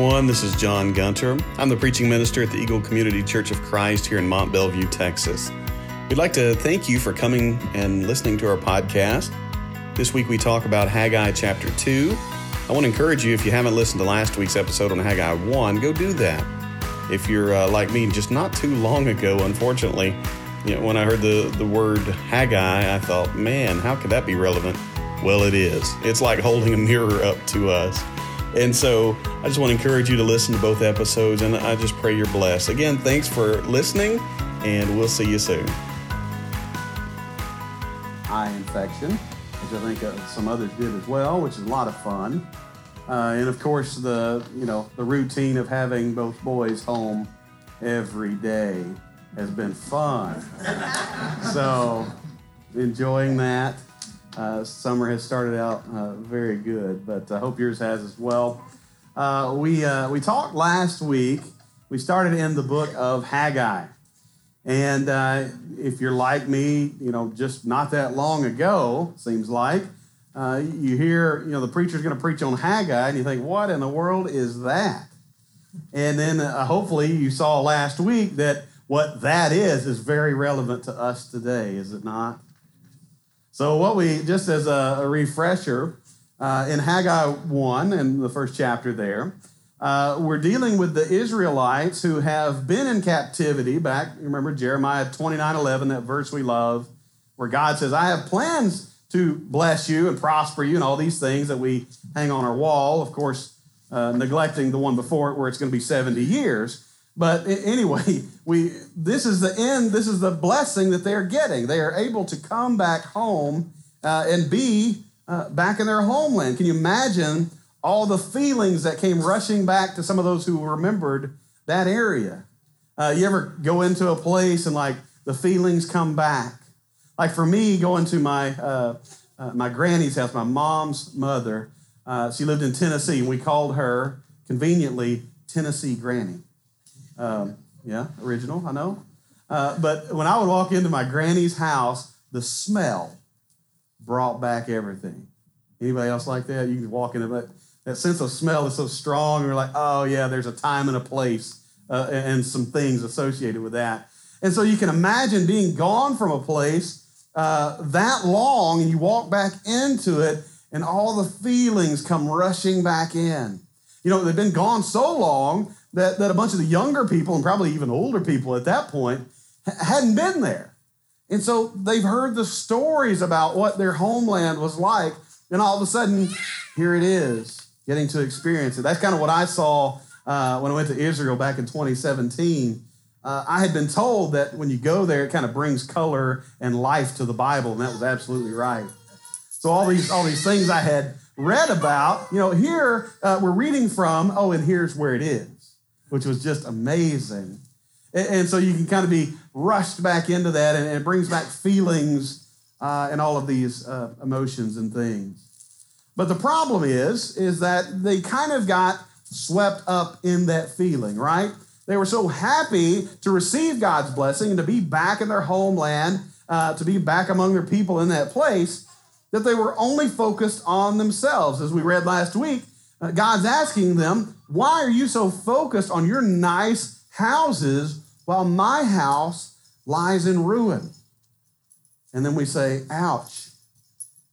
Everyone, this is John Gunter. I'm the preaching minister at the Eagle Community Church of Christ here in Mont Belvieu, Texas. We'd like to thank you for coming and listening to our podcast. This week we talk about Haggai chapter 2. I want to encourage you, if you haven't listened to last week's episode on Haggai 1, go do that. If you're uh, like me, just not too long ago, unfortunately, you know, when I heard the, the word Haggai, I thought, man, how could that be relevant? Well, it is. It's like holding a mirror up to us. And so I just want to encourage you to listen to both episodes, and I just pray you're blessed. Again, thanks for listening, and we'll see you soon. Eye infection, which I think uh, some others did as well, which is a lot of fun. Uh, and of course, the you know the routine of having both boys home every day has been fun. so enjoying that. Uh, summer has started out uh, very good, but I hope yours has as well. Uh, we, uh, we talked last week, we started in the book of Haggai. And uh, if you're like me, you know, just not that long ago, seems like, uh, you hear, you know, the preacher's going to preach on Haggai, and you think, what in the world is that? And then hopefully you saw last week that what that is is very relevant to us today, is it not? So, what we, just as a, a refresher, uh, in Haggai 1, in the first chapter there, uh, we're dealing with the Israelites who have been in captivity back, remember Jeremiah 29 11, that verse we love, where God says, I have plans to bless you and prosper you, and all these things that we hang on our wall. Of course, uh, neglecting the one before it, where it's going to be 70 years. But anyway, we this is the end. This is the blessing that they're getting. They are able to come back home uh, and be uh, back in their homeland. Can you imagine all the feelings that came rushing back to some of those who remembered that area? Uh, you ever go into a place and like the feelings come back? Like for me, going to my uh, uh, my granny's house, my mom's mother. Uh, she lived in Tennessee, and we called her conveniently Tennessee Granny. Um, yeah, original, I know. But when I would walk into my granny's house, the smell brought back everything. Anybody else like that? You can walk into that, that sense of smell is so strong. You're like, oh, yeah, there's a time and a place uh, and some things associated with that. And so you can imagine being gone from a place uh, that long and you walk back into it and all the feelings come rushing back in. You know, they've been gone so long that, that a bunch of the younger people, and probably even older people at that point, hadn't been there. And so they've heard the stories about what their homeland was like, and all of a sudden, here it is, getting to experience it. That's kind of what I saw uh, when I went to Israel back in 2017. Uh, I had been told that when you go there, it kind of brings color and life to the Bible, and that was absolutely right. So all these all these things I had read about, you know, here uh, we're reading from. Oh, and here's where it is which was just amazing. And, so you can kind of be rushed back into that, and it brings back feelings uh, and all of these uh, emotions and things. But the problem is, is that they kind of got swept up in that feeling, right? They were so happy to receive God's blessing and to be back in their homeland, uh, to be back among their people in that place, that they were only focused on themselves. As we read last week, uh, God's asking them, Why are you so focused on your nice houses while my house lies in ruin? And then we say, Ouch,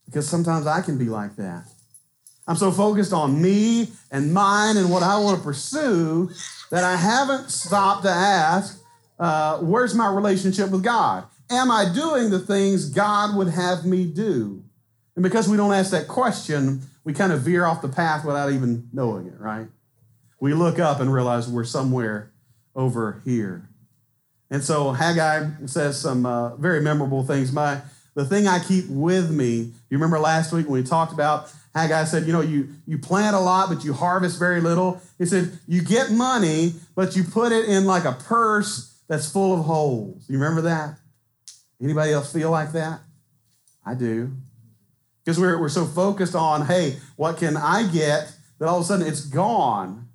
because sometimes I can be like that. I'm so focused on me and mine and what I want to pursue that I haven't stopped to ask, uh, Where's my relationship with God? Am I doing the things God would have me do? And because we don't ask that question, we kind of veer off the path without even knowing it, right? We look up and realize we're somewhere over here. And so Haggai says some uh, very memorable things. My the thing I keep with me. You remember last week when we talked about Haggai said, you know, you you plant a lot but you harvest very little. He said you get money but you put it in like a purse that's full of holes. You remember that? Anybody else feel like that? I do. Because we're, we're so focused on, hey, what can I get, that all of a sudden it's gone.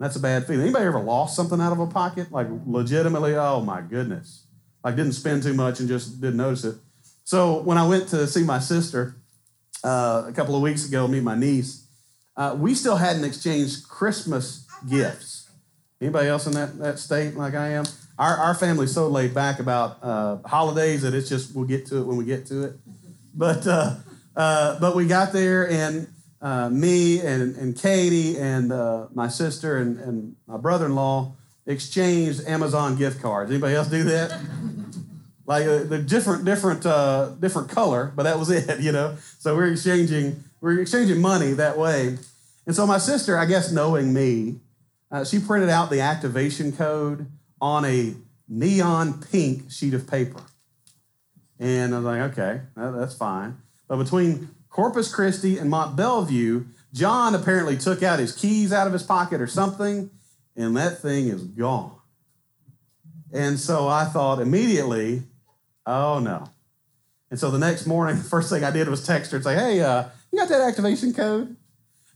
That's a bad feeling. Anybody ever lost something out of a pocket? Like legitimately, oh my goodness. Like didn't spend too much and just didn't notice it. So when I went to see my sister uh, a couple of weeks ago, meet my niece, uh, we still hadn't exchanged Christmas gifts. Anybody else in that, that state like I am? Our, our family's so laid back about uh, holidays that it's just we'll get to it when we get to it. But uh, uh, but we got there and uh, me and, and Katie and uh, my sister and, and my brother-in-law exchanged Amazon gift cards. Anybody else do that? like uh, the different different uh, different color, but that was it, you know. So we're exchanging we're exchanging money that way. And so my sister, I guess knowing me, uh, she printed out the activation code on a neon pink sheet of paper. And I was like, okay, that's fine. But between Corpus Christi and Mont Belvieu, John apparently took out his keys out of his pocket or something, and that thing is gone. And so I thought immediately, oh no. And so the next morning, the first thing I did was text her and say, hey, uh, you got that activation code?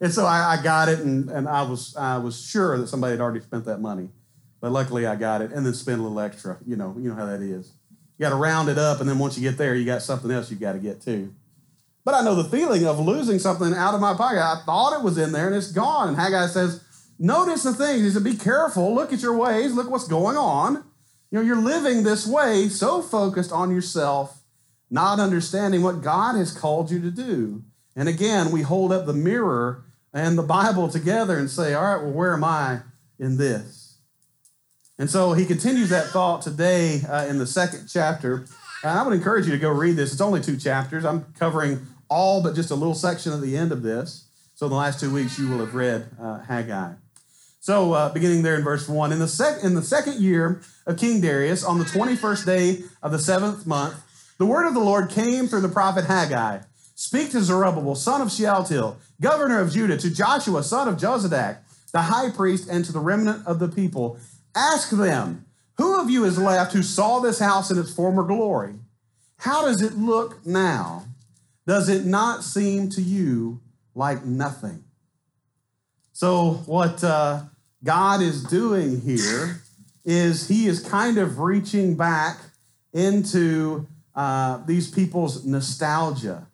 And so I, I, got it, and, and I, was, I was sure that somebody had already spent that money. But luckily I got it and then spent a little extra. You know, you know how that is. You got to round it up, and then once you get there, you got something else you got to get too. But I know the feeling of losing something out of my pocket. I thought it was in there and it's gone. And Haggai says, Notice the things. He said, Be careful. Look at your ways. Look what's going on. You know, you're living this way so focused on yourself, not understanding what God has called you to do. And again, we hold up the mirror and the Bible together and say, All right, well, where am I in this? And so he continues that thought today uh, in the second chapter. And I would encourage you to go read this. It's only two chapters. I'm covering all but just a little section at the end of this. So in the last two weeks, you will have read uh, Haggai. So uh, beginning there in verse one, in the sec- in the second year of King Darius, on the twenty first day of the seventh month, the word of the Lord came through the prophet Haggai. Speak to Zerubbabel, son of Shealtiel, governor of Judah, to Joshua, son of Jozadak, the high priest, and to the remnant of the people. Ask them, who of you is left who saw this house in its former glory? How does it look now? Does it not seem to you like nothing? So, what uh, God is doing here is He is kind of reaching back into uh, these people's nostalgia.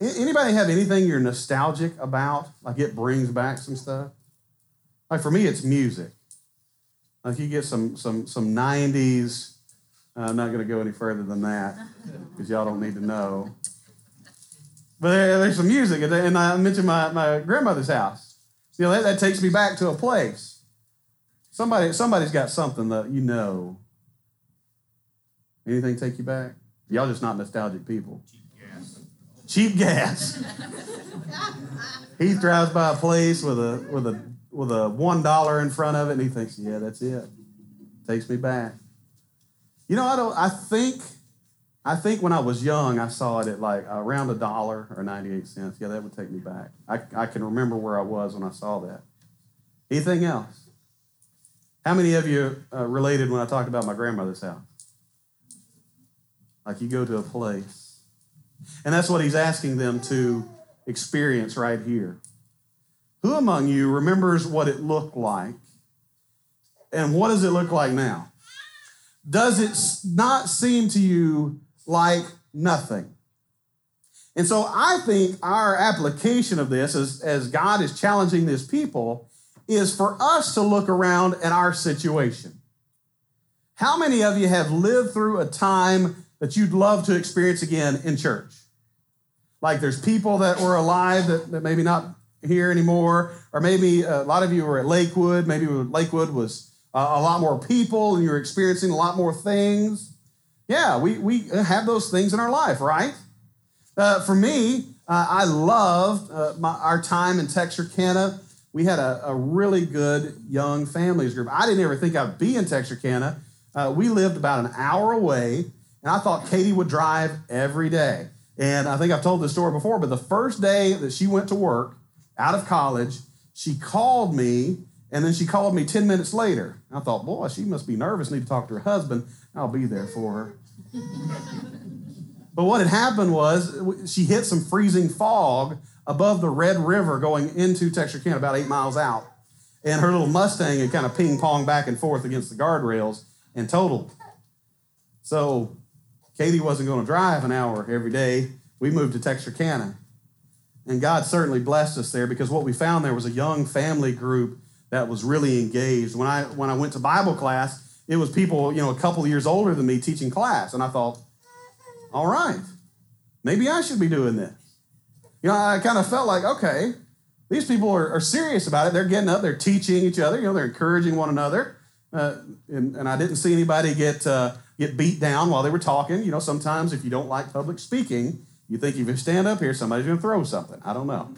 Anybody have anything you're nostalgic about? Like it brings back some stuff? Like for me, it's music. Like you get some some some 90s uh, I'm not going to go any further than that because y'all don't need to know. But there, there's some music, and I mentioned my, my grandmother's house. You know, that, that takes me back to a place. Somebody, somebody's got something that you know. Anything take you back? Y'all just not nostalgic people. Cheap gas. Cheap gas. he drives by a place with a with a with a one dollar in front of it, and he thinks, "Yeah, that's it." Takes me back. You know, I don't. I think, I think when I was young, I saw it at like around a dollar or ninety-eight cents. Yeah, that would take me back. I, I can remember where I was when I saw that. Anything else? How many of you uh, related when I talked about my grandmother's house? Like you go to a place, and that's what he's asking them to experience right here. Who among you remembers what it looked like, and what does it look like now? does it not seem to you like nothing? And so I think our application of this, as, as God is challenging this people, is for us to look around at our situation. How many of you have lived through a time that you'd love to experience again in church? Like there's people that were alive that, that maybe not here anymore, or maybe a lot of you were at Lakewood. Maybe Lakewood was uh, a lot more people and you're experiencing a lot more things. Yeah, we, we have those things in our life, right? Uh, for me, uh, I loved uh, my, our time in Texarkana. We had a, a, really good young families group. I didn't ever think I'd be in Texarkana. Uh, we lived about an hour away, and I thought Katie would drive every day. And I think I've told this story before, but the first day that she went to work out of college, she called me and then she called me 10 minutes later. I thought, boy, she must be nervous, need to talk to her husband. I'll be there for her. but what had happened was she hit some freezing fog above the Red River going into Texarkana, about eight miles out. And her little Mustang had kind of ping pong back and forth against the guardrails and totaled. So Katie wasn't going to drive an hour every day. We moved to Texarkana. And God certainly blessed us there because what we found there was a young family group that was really engaged. When I when I went to Bible class, it was people, you know, a couple years older than me teaching class. And I thought, all right, maybe I should be doing this. You know, I kind of felt like, okay, these people are, are, serious about it. They're getting up, they're teaching each other, you know, they're encouraging one another. Uh, and, and, I didn't see anybody get, uh, get beat down while they were talking. You know, sometimes if you don't like public speaking, you think if you stand up here, somebody's going to throw something. I don't know.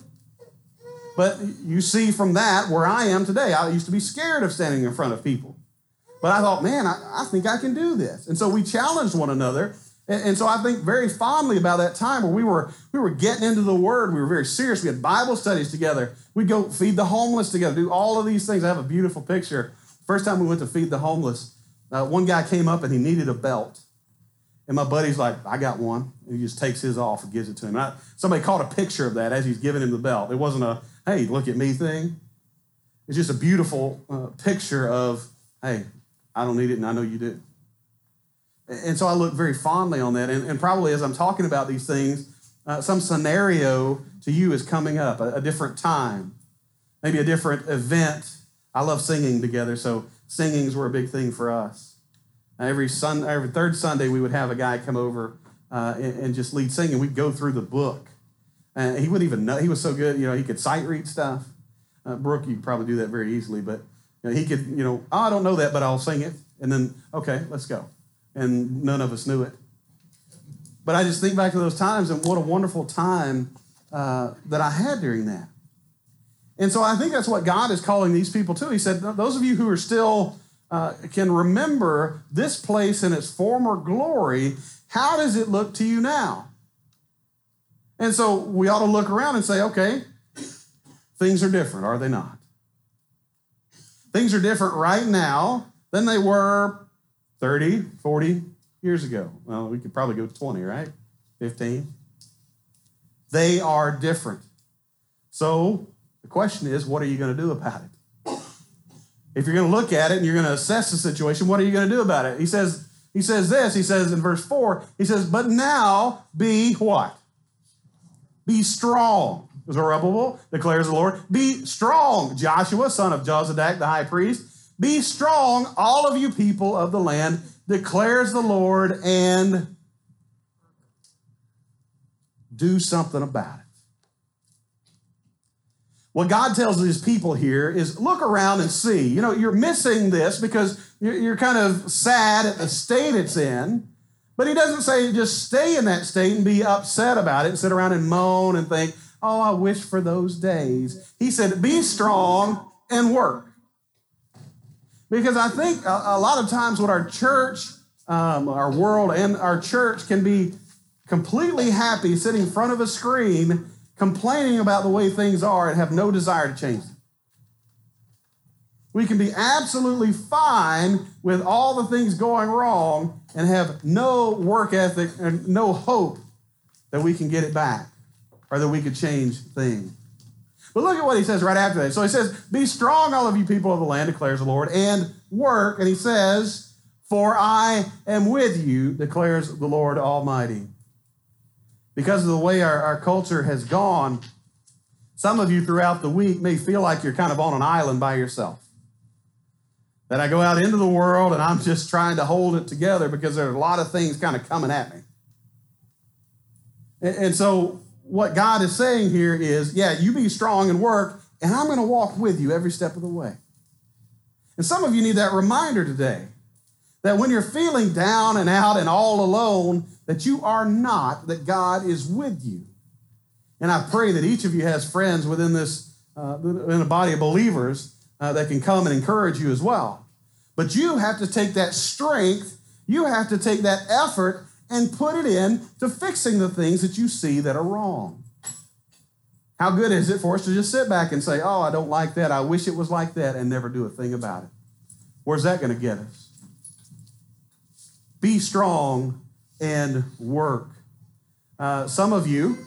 But you see from that where I am today. I used to be scared of standing in front of people. But I thought, man, I, I think I can do this. And so we challenged one another. And, and, so I think very fondly about that time where we were we were getting into the Word. We were very serious. We had Bible studies together. We'd go feed the homeless together, do all of these things. I have a beautiful picture. First time we went to feed the homeless, uh, one guy came up and he needed a belt. And my buddy's like, I got one. And he just takes his off and gives it to him. I, somebody caught a picture of that as he's giving him the belt. It wasn't a, hey, look at me thing. It's just a beautiful uh, picture of, hey, I don't need it and I know you do. And so I look very fondly on that. And, and probably as I'm talking about these things, uh, some scenario to you is coming up, a, a different time, maybe a different event. I love singing together, so singings were a big thing for us. Every Sun, every third Sunday, we would have a guy come over uh, and, and, just lead singing. We'd go through the book, and he wouldn't even know. He was so good, you know. He could sight read stuff. Uh, Brooke, you probably do that very easily, but he could, you know, oh, I don't know that, but I'll sing it, and then okay, let's go. And none of us knew it. But I just think back to those times, and what a wonderful time uh, that I had during that. And so I think that's what God is calling these people to. He said, those of you who are still uh, can remember this place in its former glory, how does it look to you now? And so we ought to look around and say, okay, things are different, are they not? Things are different right now than they were 30, 40 years ago. Well, we could probably go 20, right? 15. They are different. So the question is, what are you going to do about it? If you're going to look at it and you're going to assess the situation, what are you going to do about it? He says, he says this, he says in verse 4, he says, but now be what? Be strong. Zerubbabel declares the Lord. Be strong, Joshua, son of Jozadak, the high priest. Be strong, all of you people of the land, declares the Lord, and do something about it. What God tells his people here is look around and see. You know, you're missing this because you're kind of sad at the state it's in. But he doesn't say just stay in that state and be upset about it and sit around and moan and think, oh, I wish for those days. He said, be strong and work. Because I think a, lot of times what our church, um, our world, and our church can be completely happy sitting in front of a screen complaining about the way things are and have no desire to change them. We can be absolutely fine with all the things going wrong and have no work ethic and no hope that we can get it back or that we could change things. But look at what he says right after that. So he says, Be strong, all of you people of the land, declares the Lord, and work. And he says, For I am with you, declares the Lord Almighty because of the way our, our culture has gone, some of you throughout the week may feel like you're kind of on an island by yourself. That I go out into the world and I'm just trying to hold it together because there are a lot of things kind of coming at me. And, and so, what God is saying here is, yeah, you be strong and work, and I'm going to walk with you every step of the way. And some of you need that reminder today that when you're feeling down and out and all alone, that you are not, that God is with you. And I pray that each of you has friends within this, uh, in a body of believers uh, that can come and encourage you as well. But you have to take that strength, you have to take that effort and put it in to fixing the things that you see that are wrong. How good is it for us to just sit back and say, Oh, I don't like that. I wish it was like that, and never do a thing about it? Where's that going to get us? Be strong and work. Uh, some of you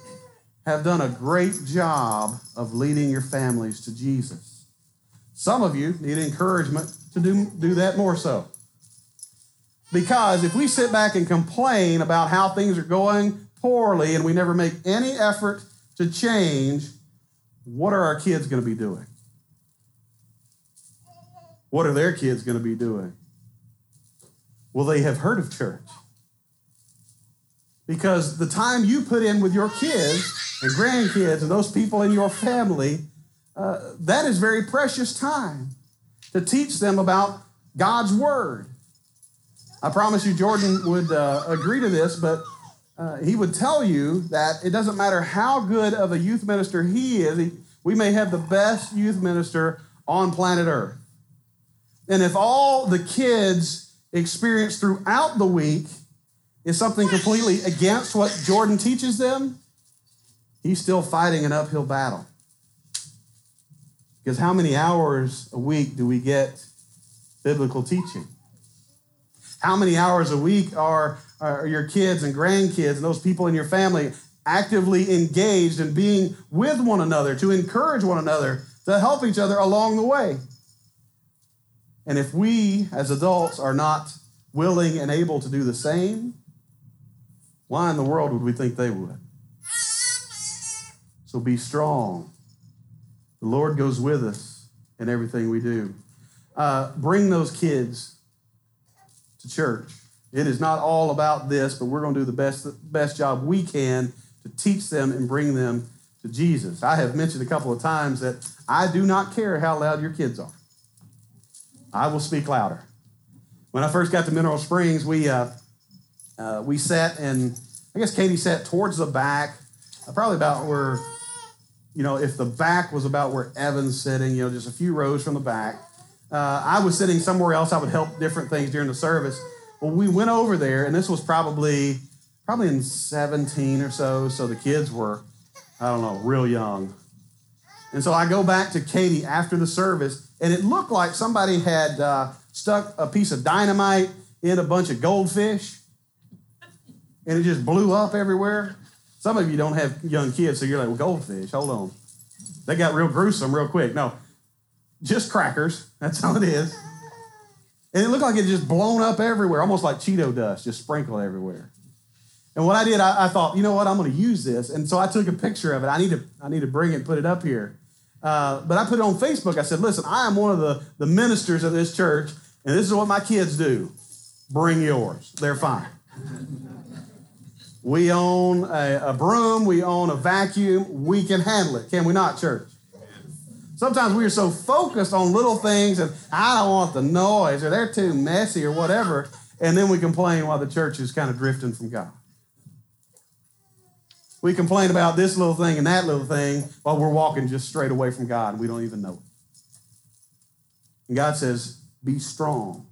have done a great job of leading your families to Jesus. Some of you need encouragement to do, do that more so. Because if we sit back and complain about how things are going poorly and we never make any effort to change, what are our kids going to be doing? What are their kids going to be doing? Will they have heard of church? Because the time you put in with your kids and grandkids and those people in your family, uh, that is very precious time to teach them about God's Word. I promise you, Jordan would uh, agree to this, but uh, he would tell you that it doesn't matter how good of a youth minister he is, he, we may have the best youth minister on planet Earth. And if all the kids experience throughout the week is something completely against what Jordan teaches them, he's still fighting an uphill battle. Because how many hours a week do we get biblical teaching? How many hours a week are, are your kids and grandkids and those people in your family actively engaged in being with one another, to encourage one another, to help each other along the way? And if we as adults are not willing and able to do the same, why in the world would we think they would? So be strong. The Lord goes with us in everything we do. Uh, bring those kids to church. It is not all about this, but we're going to do the best, best job we can to teach them and bring them to Jesus. I have mentioned a couple of times that I do not care how loud your kids are. I will speak louder. When I first got to Mineral Springs, we uh, uh, we sat and I guess Katie sat towards the back, uh, probably about where, you know, if the back was about where Evan's sitting, you know, just a few rows from the back. Uh, I was sitting somewhere else. I would help different things during the service. Well, we went over there, and this was probably probably in 17 or so. So the kids were, I don't know, real young. And so I go back to Katie after the service, and it looked like somebody had uh, stuck a piece of dynamite in a bunch of goldfish, and it just blew up everywhere. Some of you don't have young kids, so you're like, well, goldfish, hold on. They got real gruesome real quick. No, just crackers. That's all it is. And it looked like it just blown up everywhere, almost like Cheeto dust, just sprinkled everywhere. And what I did, I, I thought, you know what, I'm going to use this. And so I took a picture of it. I need to, I need to bring it and put it up here. Uh, but I put it on Facebook. I said, listen, I am one of the, the ministers of this church, and this is what my kids do. Bring yours. They're fine. we own a, a broom, we own a vacuum, we can handle it. Can we not, church? Sometimes we are so focused on little things and I don't want the noise or they're too messy or whatever, and then we complain while the church is kind of drifting from God. We complain about this little thing and that little thing while we're walking just straight away from God and we don't even know it. And God says, Be strong.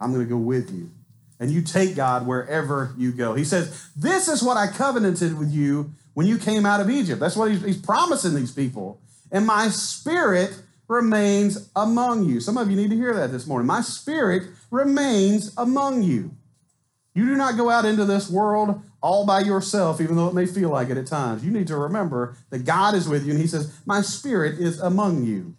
I'm going to go with you. And you take God wherever you go. He says, This is what I covenanted with you when you came out of Egypt. That's what he's, he's promising these people. And my spirit remains among you. Some of you need to hear that this morning. My spirit remains among you. You do not go out into this world all by yourself, even though it may feel like it at times. You need to remember that God is with you, and He says, My spirit is among you.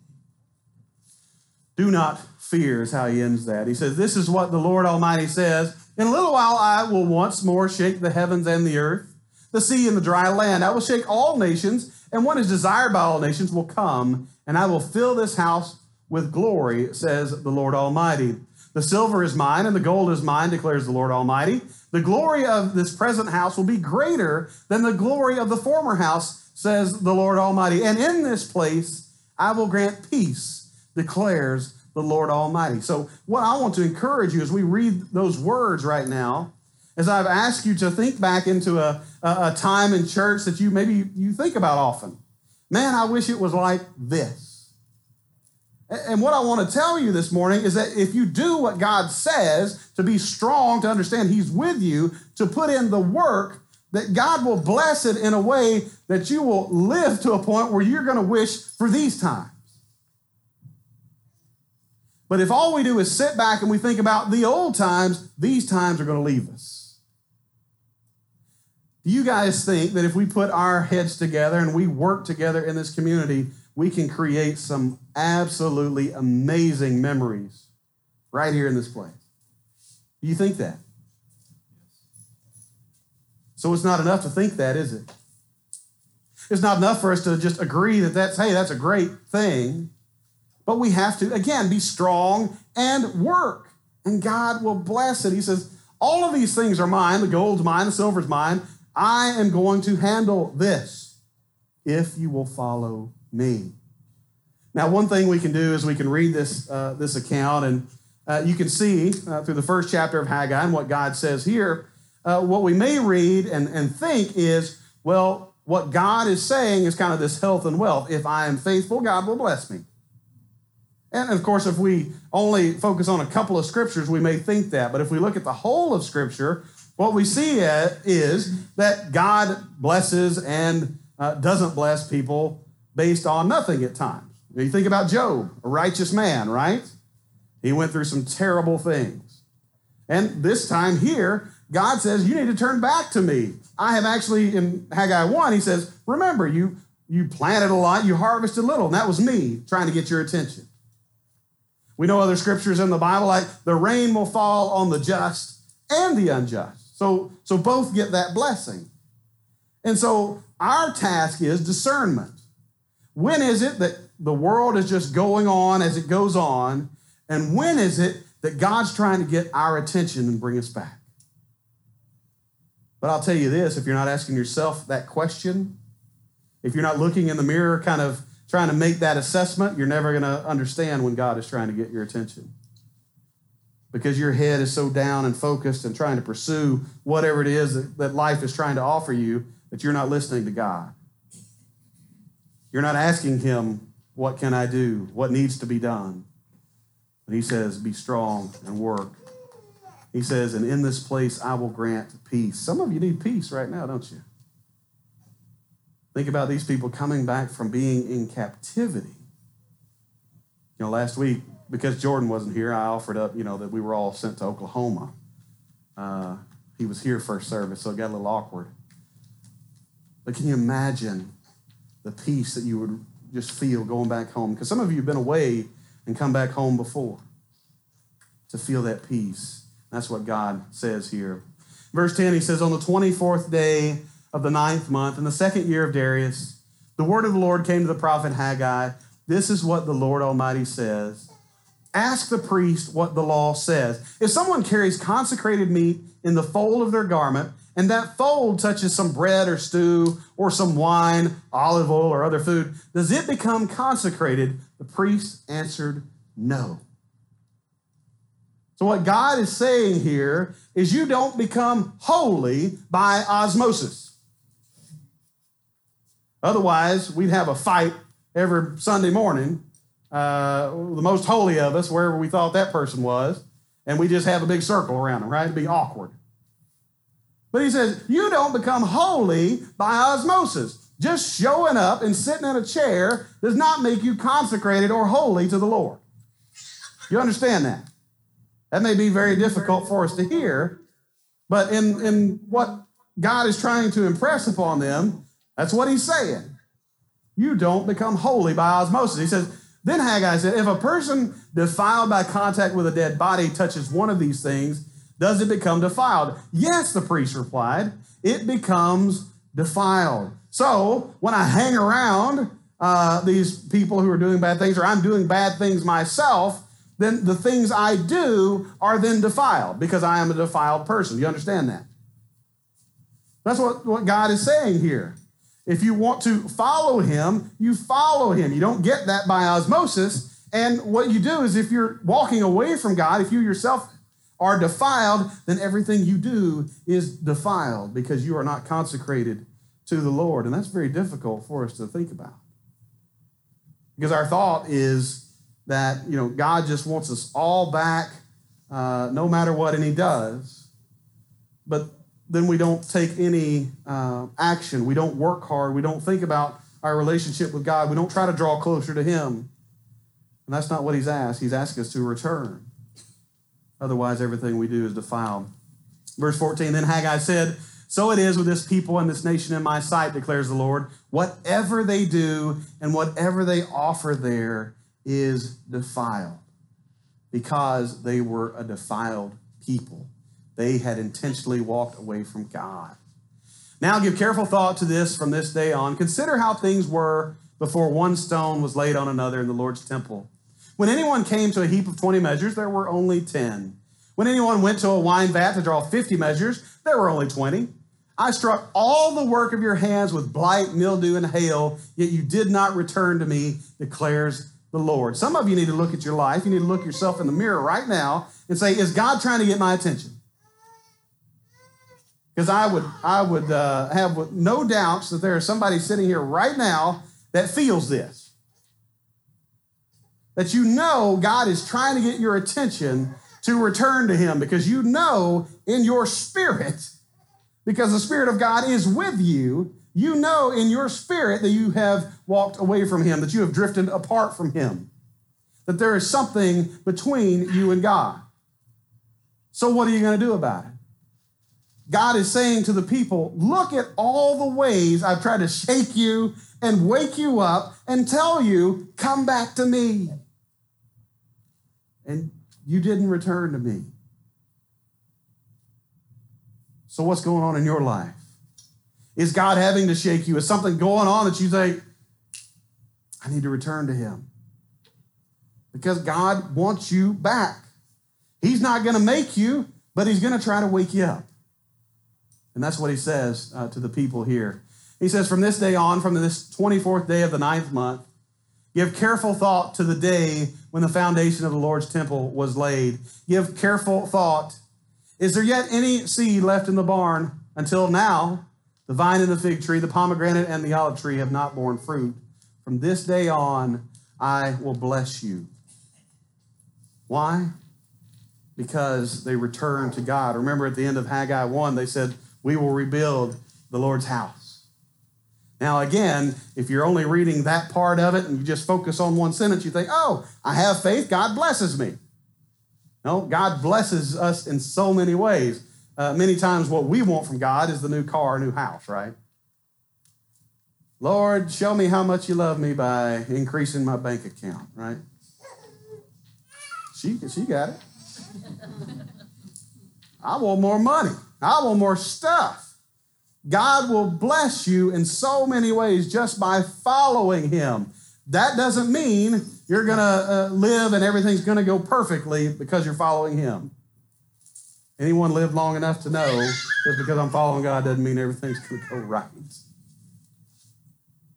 Do not fear, is how He ends that. He says, This is what the Lord Almighty says In a little while, I will once more shake the heavens and the earth, the sea and the dry land. I will shake all nations, and what is desired by all nations will come, and I will fill this house with glory, says the Lord Almighty. The silver is mine and the gold is mine, declares the Lord Almighty. The glory of this present house will be greater than the glory of the former house, says the Lord Almighty. And in this place I will grant peace, declares the Lord Almighty. So, what I want to encourage you as we read those words right now, is I've asked you to think back into a, a, a time in church that you maybe you think about often. Man, I wish it was like this. And what I want to tell you this morning is that if you do what God says, to be strong, to understand He's with you, to put in the work, that God will bless it in a way that you will live to a point where you're going to wish for these times. But if all we do is sit back and we think about the old times, these times are going to leave us. Do you guys think that if we put our heads together and we work together in this community, we can create some absolutely amazing memories right here in this place. Do you think that? So it's not enough to think that, is it? It's not enough for us to just agree that that's, hey, that's a great thing. But we have to, again, be strong and work. And God will bless it. He says, All of these things are mine. The gold's mine, the silver's mine. I am going to handle this if you will follow me. Now, one thing we can do is we can read this, uh, this account, and uh, you can see uh, through the first chapter of Haggai and what God says here. Uh, what we may read and, and think is, well, what God is saying is kind of this health and wealth. If I am faithful, God will bless me. And of course, if we only focus on a couple of scriptures, we may think that. But if we look at the whole of Scripture, what we see is that God blesses and uh, doesn't bless people based on nothing at times. You think about Job, a righteous man, right? He went through some terrible things. And this time here, God says, You need to turn back to me. I have actually, in Haggai 1, he says, Remember, you, you planted a lot, you harvested little, and that was me trying to get your attention. We know other scriptures in the Bible like the rain will fall on the just and the unjust. So, so both get that blessing. And so our task is discernment. When is it that the world is just going on as it goes on? And when is it that God's trying to get our attention and bring us back? But I'll tell you this if you're not asking yourself that question, if you're not looking in the mirror kind of trying to make that assessment, you're never going to understand when God is trying to get your attention. Because your head is so down and focused and trying to pursue whatever it is that, that life is trying to offer you that you're not listening to God. You're not asking Him, What can I do? What needs to be done? But He says, Be strong and work. He says, And in this place I will grant peace. Some of you need peace right now, don't you? Think about these people coming back from being in captivity. You know, last week, because Jordan wasn't here, I offered up, you know, that we were all sent to Oklahoma. Uh, he was here first service, so it got a little awkward. But can you imagine the peace that you would just feel going back home? Because some of you have been away and come back home before to feel that peace. That's what God says here. Verse 10, he says, On the 24th day of the ninth month, in the second year of Darius, the word of the Lord came to the prophet Haggai. This is what the Lord Almighty says. Ask the priest what the law says. If someone carries consecrated meat in the fold of their garment, and that fold touches some bread or stew or some wine, olive oil, or other food, does it become consecrated? The priest answered, No. So, what God is saying here is you don't become holy by osmosis. Otherwise, we'd have a fight every Sunday morning, uh, the most holy of us, wherever we thought that person was, and we just have a big circle around them, right? It'd be awkward. But he says, you don't become holy by osmosis. Just showing up and sitting in a chair does not make you consecrated or holy to the Lord. You understand that? That may be very difficult for us to hear, but in, in what God is trying to impress upon them, that's what he's saying. You don't become holy by osmosis. He says, then Haggai said, if a person defiled by contact with a dead body touches one of these things, does it become defiled? Yes, the priest replied, it becomes defiled. So when I hang around uh, these people who are doing bad things, or I'm doing bad things myself, then the things I do are then defiled because I am a defiled person. You understand that? That's what, what God is saying here. If you want to follow him, you follow him. You don't get that by osmosis. And what you do is if you're walking away from God, if you yourself are defiled, then everything you do is defiled because you are not consecrated to the Lord. And that's very difficult for us to think about. Because our thought is that, you know, God just wants us all back uh, no matter what, and He does. But then we don't take any uh, action. We don't work hard. We don't think about our relationship with God. We don't try to draw closer to Him. And that's not what He's asked. He's asked us to return. Otherwise, everything we do is defiled. Verse 14 Then Haggai said, So it is with this people and this nation in my sight, declares the Lord. Whatever they do and whatever they offer there is defiled, because they were a defiled people. They had intentionally walked away from God. Now give careful thought to this from this day on. Consider how things were before one stone was laid on another in the Lord's temple. When anyone came to a heap of 20 measures, there were only 10. When anyone went to a wine vat to draw 50 measures, there were only 20. I struck all the work of your hands with blight, mildew, and hail, yet you did not return to me, declares the Lord. Some of you need to look at your life. You need to look yourself in the mirror right now and say, Is God trying to get my attention? Because I would, I would uh, have no doubts that there is somebody sitting here right now that feels this. That you know God is trying to get your attention to return to Him because you know in your spirit, because the Spirit of God is with you, you know in your spirit that you have walked away from Him, that you have drifted apart from Him, that there is something between you and God. So, what are you going to do about it? God is saying to the people, Look at all the ways I've tried to shake you and wake you up and tell you, Come back to me. And you didn't return to me. So, what's going on in your life? Is God having to shake you? Is something going on that you say, I need to return to Him? Because God wants you back. He's not going to make you, but He's going to try to wake you up. And that's what he says uh, to the people here. He says, From this day on, from this 24th day of the ninth month, give careful thought to the day when the foundation of the Lord's temple was laid. Give careful thought. Is there yet any seed left in the barn? Until now, the vine and the fig tree, the pomegranate and the olive tree have not borne fruit. From this day on, I will bless you. Why? Because they returned to God. Remember at the end of Haggai 1, they said, we will rebuild the Lord's house. Now, again, if you're only reading that part of it and you just focus on one sentence, you think, oh, I have faith, God blesses me. No, God blesses us in so many ways. Uh, many times, what we want from God is the new car, new house, right? Lord, show me how much you love me by increasing my bank account, right? She, she got it. I want more money. I want more stuff. God will bless you in so many ways just by following Him. That doesn't mean you're going to uh, live and everything's going to go perfectly because you're following Him. Anyone lived long enough to know just because I'm following God doesn't mean everything's going to go right.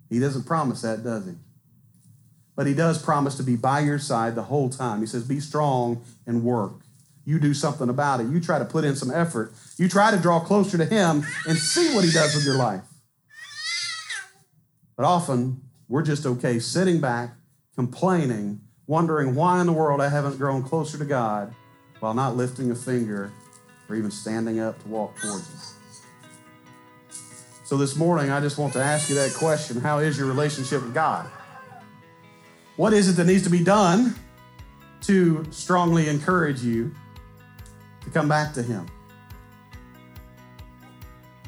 He doesn't promise that, does He? But He does promise to be by your side the whole time. He says, Be strong and work you do something about it. You try to put in some effort. You try to draw closer to Him and see what He does with your life. But often, we're just okay sitting back, complaining, wondering why in the world I haven't grown closer to God while not lifting a finger or even standing up to walk towards Him. So this morning, I just want to ask you that question How is your relationship with God? What is it that needs to be done to strongly encourage you to come back to Him?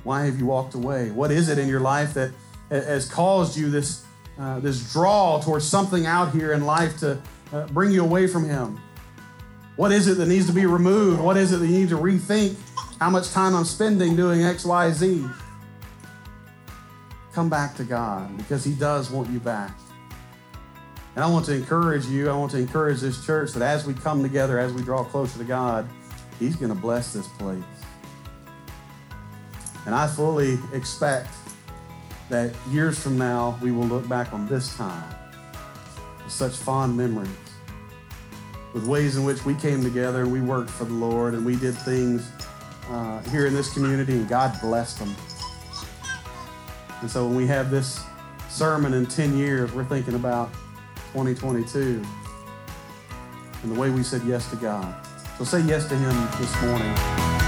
Why have you walked away? What is it in your life that has caused you this, uh, this draw towards something out here in life to uh, bring you away from Him? What is it that needs to be removed? What is it that you need to rethink how much time I'm spending doing X, Y, Z? Come back to God because He does want you back. And I want to encourage you, I want to encourage this church that as we come together, as we draw closer to God, He's going to bless this place. And I fully expect that years from now, we will look back on this time with such fond memories, with ways in which we came together and we worked for the Lord and we did things uh, here in this community, and God blessed them. And so when we have this sermon in 10 years, we're thinking about 2022 and the way we said yes to God. So say yes to Him this morning.